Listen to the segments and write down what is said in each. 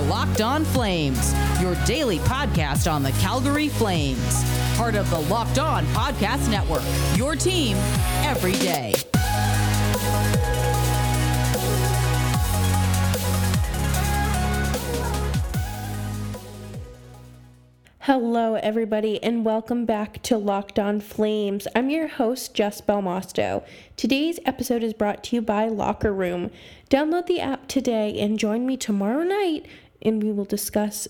are Locked On Flames, your daily podcast on the Calgary Flames. Part of the Locked On Podcast Network, your team every day. Hello, everybody, and welcome back to Locked On Flames. I'm your host, Jess Belmosto. Today's episode is brought to you by Locker Room. Download the app today and join me tomorrow night, and we will discuss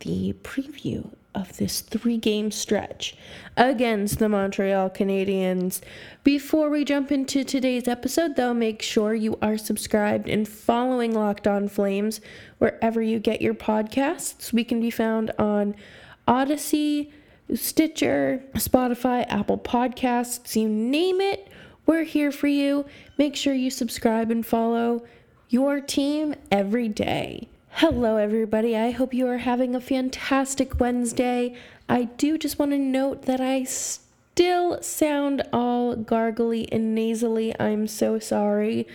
the preview of this three game stretch against the Montreal Canadiens. Before we jump into today's episode, though, make sure you are subscribed and following Locked On Flames wherever you get your podcasts. We can be found on Odyssey, Stitcher, Spotify, Apple Podcasts, you name it. We're here for you. Make sure you subscribe and follow your team every day. Hello, everybody. I hope you are having a fantastic Wednesday. I do just want to note that I still sound all gargly and nasally. I'm so sorry.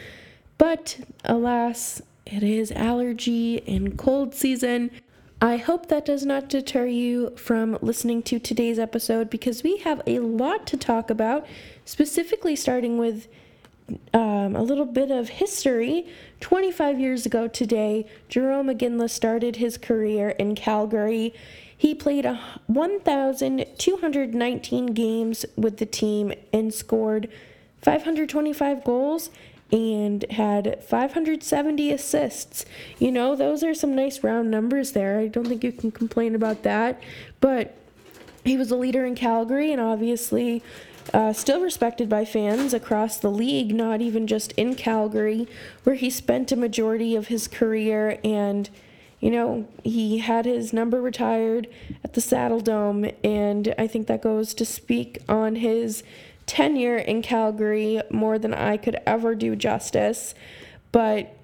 But alas, it is allergy and cold season. I hope that does not deter you from listening to today's episode because we have a lot to talk about, specifically starting with um, a little bit of history. 25 years ago today, Jarome Iginla started his career in Calgary. He played 1,219 games with the team and scored 525 goals and had 570 assists. You know, those are some nice round numbers there. I don't think you can complain about that. But he was a leader in Calgary and obviously uh, still respected by fans across the league, not even just in Calgary, where he spent a majority of his career. And, you know, he had his number retired at the Saddledome. And I think that goes to speak on his tenure in Calgary more than I could ever do justice. But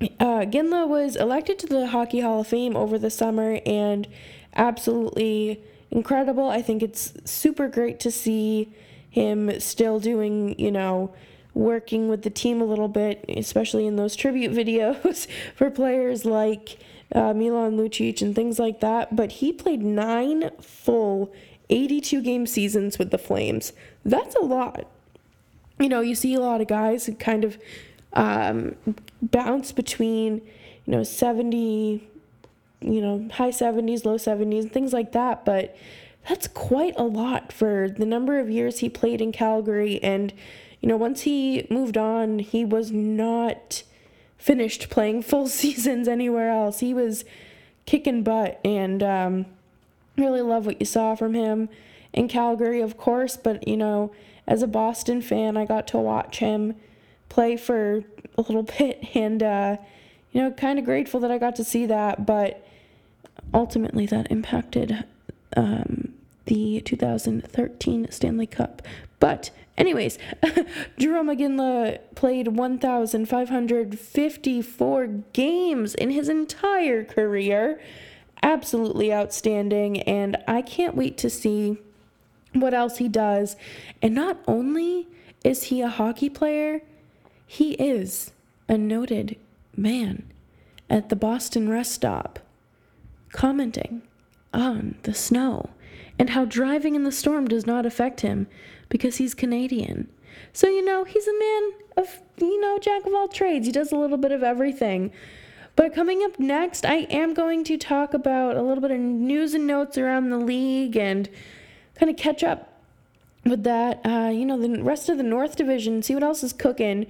uh, Ginla was elected to the Hockey Hall of Fame over the summer and absolutely incredible. I think it's super great to see him still doing, you know, working with the team a little bit, especially in those tribute videos for players like uh, Milan Lucic and things like that. But he played nine full 82 game seasons with the Flames. That's a lot. You know, you see a lot of guys who kind of um, bounce between, you know, 70, you know, high 70s, low 70s, things like that. But that's quite a lot for the number of years he played in Calgary. And, you know, once he moved on, he was not finished playing full seasons anywhere else. He was kicking butt. And, um, really love what you saw from him in Calgary, of course, but you know, as a Boston fan, I got to watch him play for a little bit and uh, you know, kind of grateful that I got to see that, but ultimately that impacted um, the 2013 Stanley Cup. But anyways, Jarome Iginla played 1,554 games in his entire career absolutely outstanding, and I can't wait to see what else he does. And not only is he a hockey player, he is a noted man at the Boston rest stop commenting on the snow and how driving in the storm does not affect him because he's Canadian. So, you know, he's a man of, you know, jack of all trades. He does a little bit of everything. But coming up next, I am going to talk about a little bit of news and notes around the league and kind of catch up with that. Uh, you know, the rest of the North Division, see what else is cooking.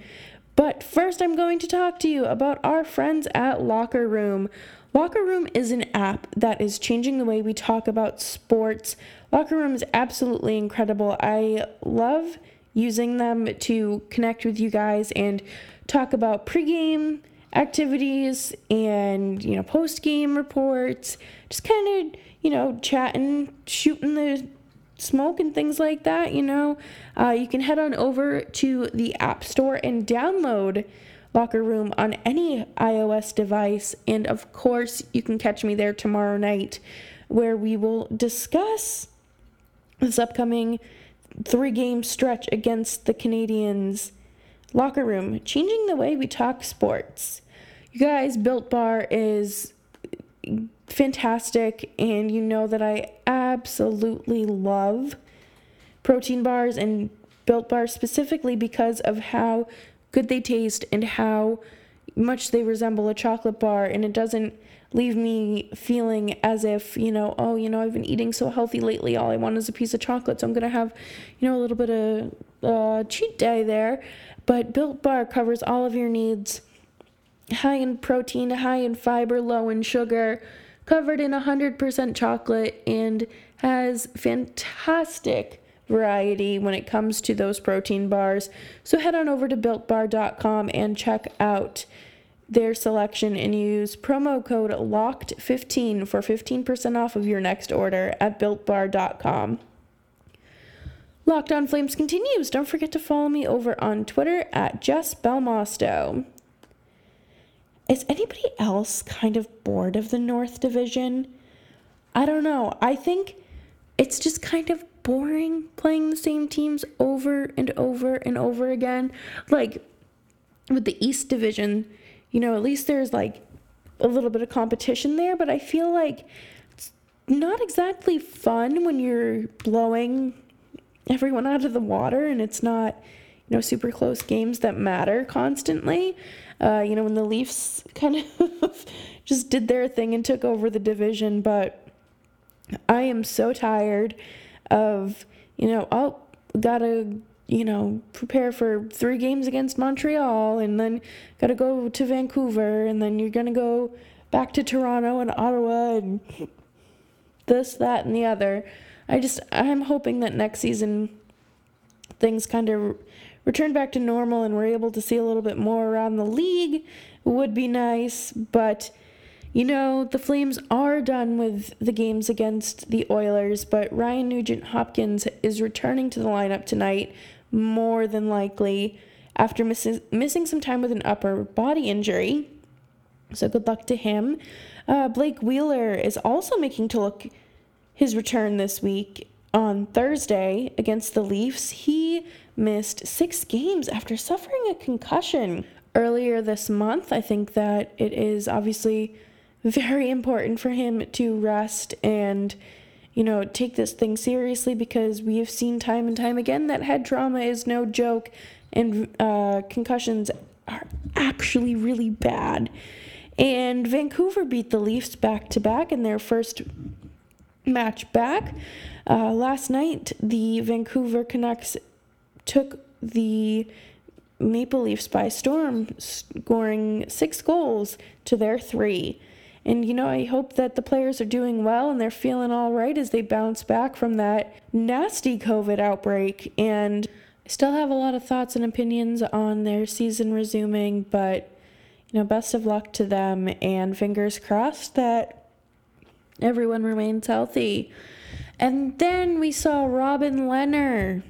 But first, I'm going to talk to you about our friends at Locker Room. Locker Room is an app that is changing the way we talk about sports. Locker Room is absolutely incredible. I love using them to connect with you guys and talk about pregame activities and you know post game reports just kind of you know chatting shooting the smoke and things like that you know uh, you can head on over to the app store and download locker room on any ios device and of course you can catch me there tomorrow night where we will discuss this upcoming three game stretch against the Canadiens. locker room, changing the way we talk sports. You guys, Built Bar is fantastic. And you know that I absolutely love protein bars and built bars specifically because of how good they taste and how much they resemble a chocolate bar. And it doesn't leave me feeling as if, you know, oh, you know, I've been eating so healthy lately. All I want is a piece of chocolate. So I'm going to have, you know, a little bit of uh, cheat day there. But Built Bar covers all of your needs high in protein, high in fiber, low in sugar, covered in 100% chocolate, and has fantastic variety when it comes to those protein bars. So head on over to builtbar.com and check out their selection and use promo code LOCKED15 for 15% off of your next order at builtbar.com. Locked on Flames continues. Don't forget to follow me over on Twitter at Jess Belmosto. Is anybody else kind of bored of the North Division? I don't know. I think it's just kind of boring playing the same teams over and over and over again. Like with the East Division, you know, at least there's like a little bit of competition there, but I feel like it's not exactly fun when you're blowing everyone out of the water and it's not, you know, super close games that matter constantly. Uh, you know, when the Leafs kind of just did their thing and took over the division, but I am so tired of, you know, oh, gotta you know, prepare for three games against Montreal and then got to go to Vancouver and then you're to go back to Toronto and Ottawa and this, that, and the other. I just, I'm hoping that next season things kind of return back to normal and we're able to see a little bit more around the league would be nice. But, you know, the Flames are done with the games against the Oilers, but Ryan Nugent Hopkins is returning to the lineup tonight more than likely after missing missing some time with an upper body injury. So good luck to him. Uh, Blake Wheeler is also making to look his return this week on Thursday against the Leafs. He missed six games after suffering a concussion earlier this month. I think that it is obviously very important for him to rest and you know, take this thing seriously because we have seen time and time again that head trauma is no joke and uh, concussions are actually really bad. And Vancouver beat the Leafs back to back in their first match back. Uh, last night, the Vancouver Canucks took the Maple Leafs by storm, scoring six goals to their three. And, you know, I hope that the players are doing well and they're feeling all right as they bounce back from that nasty COVID outbreak. And I still have a lot of thoughts and opinions on their season resuming, but, you know, best of luck to them and fingers crossed that everyone remains healthy. And then we saw Robin Lehner.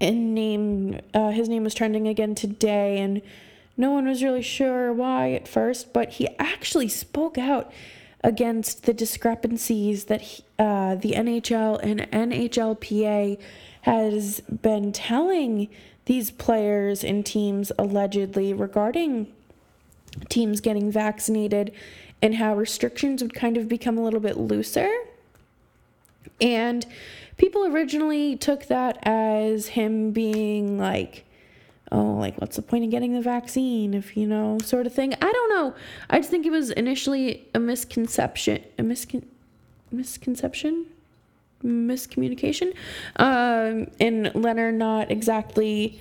And name, uh, his name was trending again today, and no one was really sure why at first, but he actually spoke out against the discrepancies that he, uh, the NHL and NHLPA has been telling these players and teams allegedly regarding teams getting vaccinated and how restrictions would kind of become a little bit looser. And people originally took that as him being like, oh, like, what's the point of getting the vaccine if, you know, sort of thing. I don't know. I just think it was initially a misconception, a miscon- misconception, miscommunication, um, and Lehner not exactly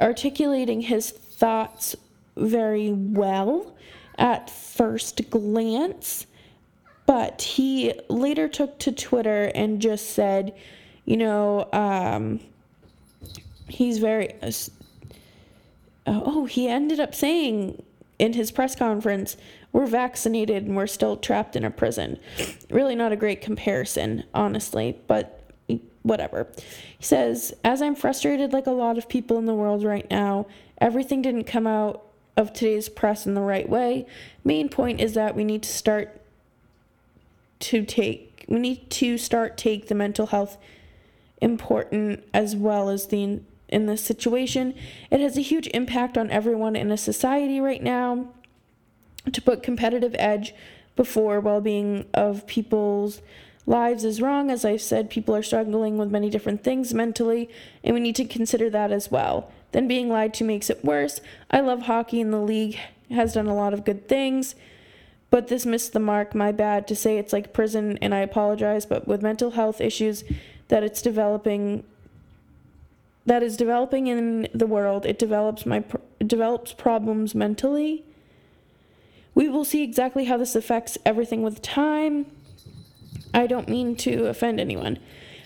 articulating his thoughts very well at first glance. But he later took to Twitter and just said, you know, um, he's very Oh, oh, he ended up saying in his press conference, we're vaccinated and we're still trapped in a prison. Really not a great comparison, honestly, but whatever. He says, As I'm frustrated like a lot of people in the world right now, everything didn't come out of today's press in the right way. Main point is that we need to start to take, we need to start take the mental health important as well as the in this situation. It has a huge impact on everyone in a society right now. To put competitive edge before well being of people's lives is wrong. As I've said, people are struggling with many different things mentally, and we need to consider that as well. Then being lied to makes it worse. I love hockey, and the league has done a lot of good things, but this missed the mark. My bad to say it's like prison, and I apologize, but with mental health issues that it's developing that is developing in the world. It develops my it develops problems mentally. We will see exactly how this affects everything with time. I don't mean to offend anyone.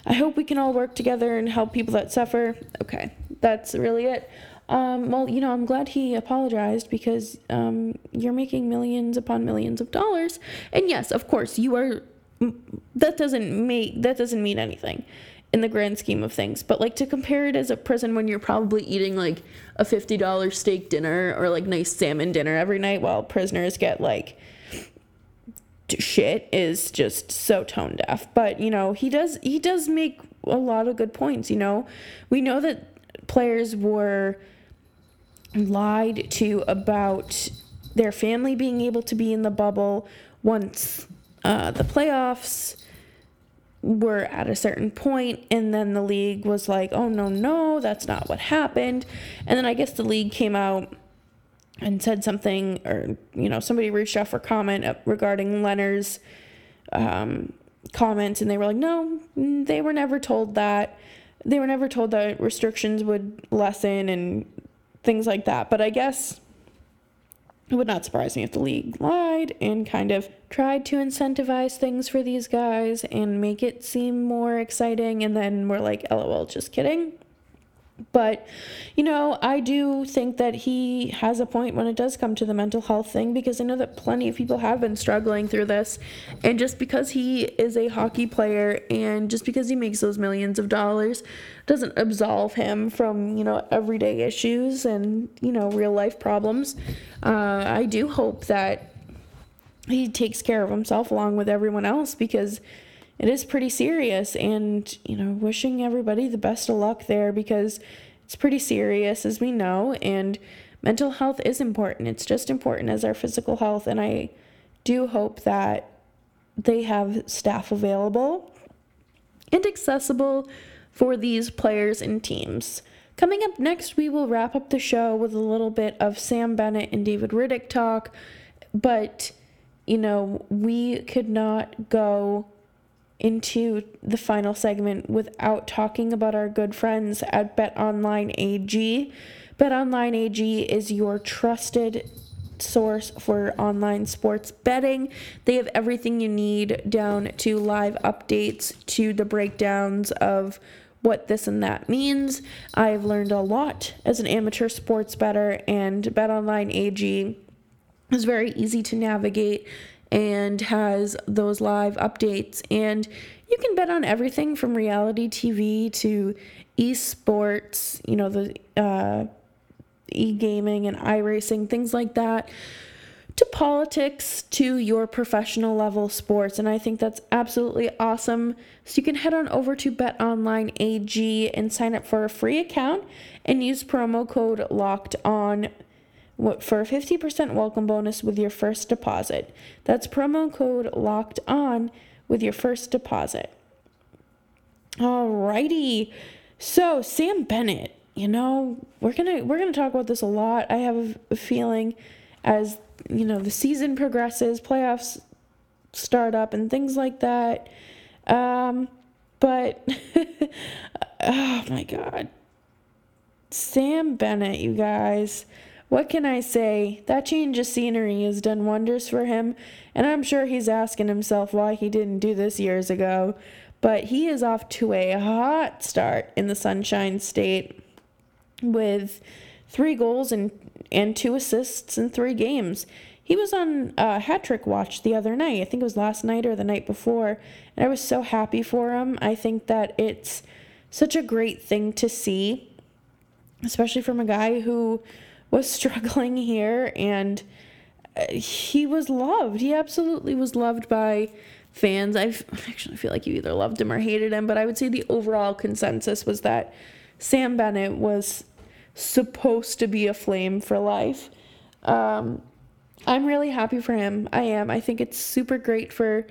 I hope we can all work together and help people that suffer. Okay that's really it. Um, well you know i'm glad he apologized because um, you're making millions upon millions of dollars. And yes of course you are that doesn't make that doesn't mean anything in the grand scheme of things. But like to compare it as a prison when you're probably eating like a $50 steak dinner or like nice salmon dinner every night while prisoners get like shit is just so tone deaf. But, you know, he does he does make a lot of good points, you know. We know that players were lied to about their family being able to be in the bubble once uh, the playoffs were at a certain point and then the league was like oh no no that's not what happened. And then i guess the league came out and said something or you know somebody reached out for comment regarding Lehner's um, comments and they were like no they were never told that. They were never told that restrictions would lessen and things like that. But i guess it would not surprise me if the league lied and kind of tried to incentivize things for these guys and make it seem more exciting, and then we're like, lol, just kidding. But, you know, I do think that he has a point when it does come to the mental health thing because I know that plenty of people have been struggling through this. And just because he is a hockey player and just because he makes those millions of dollars doesn't absolve him from, you know, everyday issues and, you know, real life problems. Uh, I do hope that he takes care of himself along with everyone else because it is pretty serious and you know wishing everybody the best of luck there because it's pretty serious as we know and mental health is important. It's just important as our physical health and i do hope that they have staff available and accessible for these players and teams. Coming up next we will wrap up the show with a little bit of sam bennett and david Rittich talk but you know we could not go into the final segment without talking about our good friends at BetOnline AG. BetOnline AG is your trusted source for online sports betting. They have everything you need down to live updates to the breakdowns of what this and that means. I've learned a lot as an amateur sports better and BetOnline AG is very easy to navigate and has those live updates. And you can bet on everything from reality TV to esports, you know, the uh, e gaming and iRacing, things like that, to politics, to your professional level sports. And I think that's absolutely awesome. So you can head on over to BetOnline AG and sign up for a free account and use promo code LOCKED ON for a 50% welcome bonus with your first deposit. That's promo code locked on with your first deposit. Alrighty. So Sam Bennett, you know, we're gonna we're gonna talk about this a lot. I have a feeling as you know the season progresses, playoffs start up and things like that. Um, but oh my god. Sam Bennett, you guys. What can I say? That change of scenery has done wonders for him, and I'm sure he's asking himself why he didn't do this years ago. But he is off to a hot start in the Sunshine State with three goals and, and two assists in three games. He was on uh, hat trick watch the other night. I think it was last night or the night before. And I was so happy for him. I think that it's such a great thing to see, especially from a guy who was struggling here and uh, he was loved. He absolutely was loved by fans. I actually feel like you either loved him or hated him, but I would say the overall consensus was that Sam Bennett was supposed to be a flame for life. Um, I'm really happy for him. I am. I think it's super great for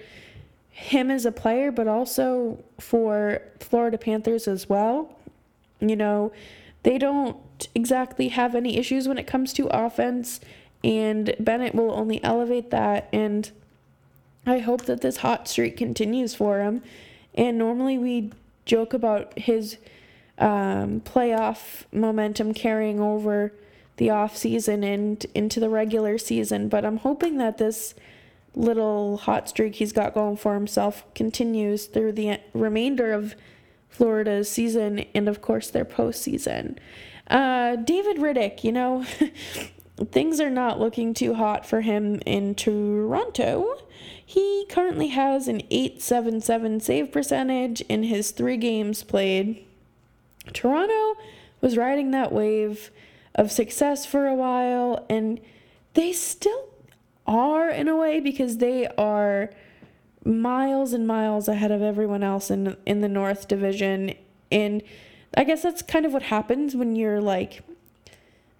him as a player, but also for Florida Panthers as well. You know, they don't exactly have any issues when it comes to offense, and Bennett will only elevate that. And I hope that this hot streak continues for him. And normally we joke about his um, playoff momentum carrying over the off season and into the regular season, but I'm hoping that this little hot streak he's got going for himself continues through the remainder of Florida's season and, of course, their postseason. Uh, David Rittich, you know, things are not looking too hot for him in Toronto. He currently has an 877 save percentage in his three games played. Toronto was riding that wave of success for a while, and they still are in a way because they are miles and miles ahead of everyone else in in the North Division. And I guess that's kind of what happens when you're like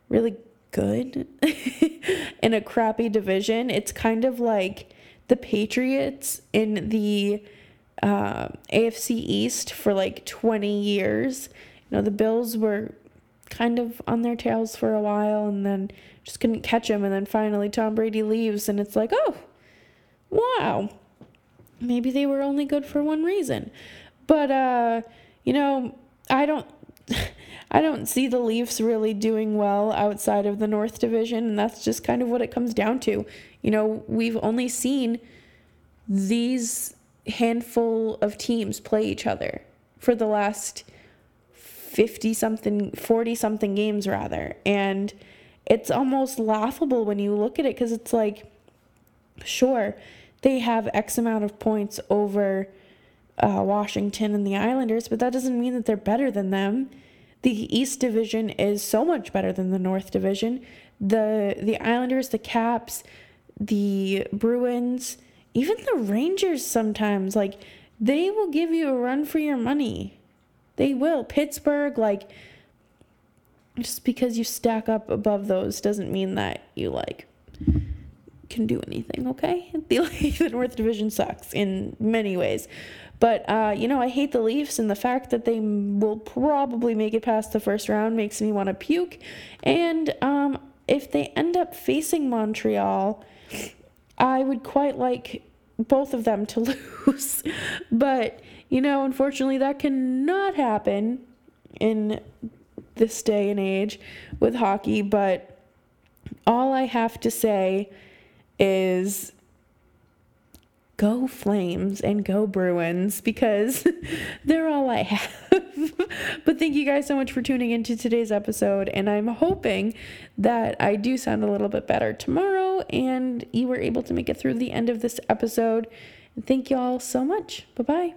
really good in a crappy division. It's kind of like the Patriots in the uh, AFC East for like 20 years. You know, the Bills were kind of on their tails for a while and then just couldn't catch him. And then finally, Tom Brady leaves, and it's like, oh, wow, maybe they were only good for one reason. But, uh, you know, I don't. I don't see the Leafs really doing well outside of the North Division, and that's just kind of what it comes down to. You know, we've only seen these handful of teams play each other for the last 50 something, 40 something games rather. And it's almost laughable when you look at it because it's like, sure, they have X amount of points over uh, Washington and the Islanders, but that doesn't mean that they're better than them. The East Division is so much better than the North Division. The the Islanders, the Caps, the Bruins, even the Rangers sometimes like they will give you a run for your money. They will. Pittsburgh like just because you stack up above those doesn't mean that you like can do anything, okay? The, like, the North Division sucks in many ways. But, uh, you know, I hate the Leafs, and the fact that they will probably make it past the first round makes me want to puke. And um, if they end up facing Montreal, I would quite like both of them to lose. but, you know, unfortunately, that cannot happen in this day and age with hockey, but all I have to say is go Flames and go Bruins because they're all I have. but thank you guys so much for tuning into today's episode, and I'm hoping that I do sound a little bit better tomorrow and you were able to make it through the end of this episode. Thank you all so much. Bye bye.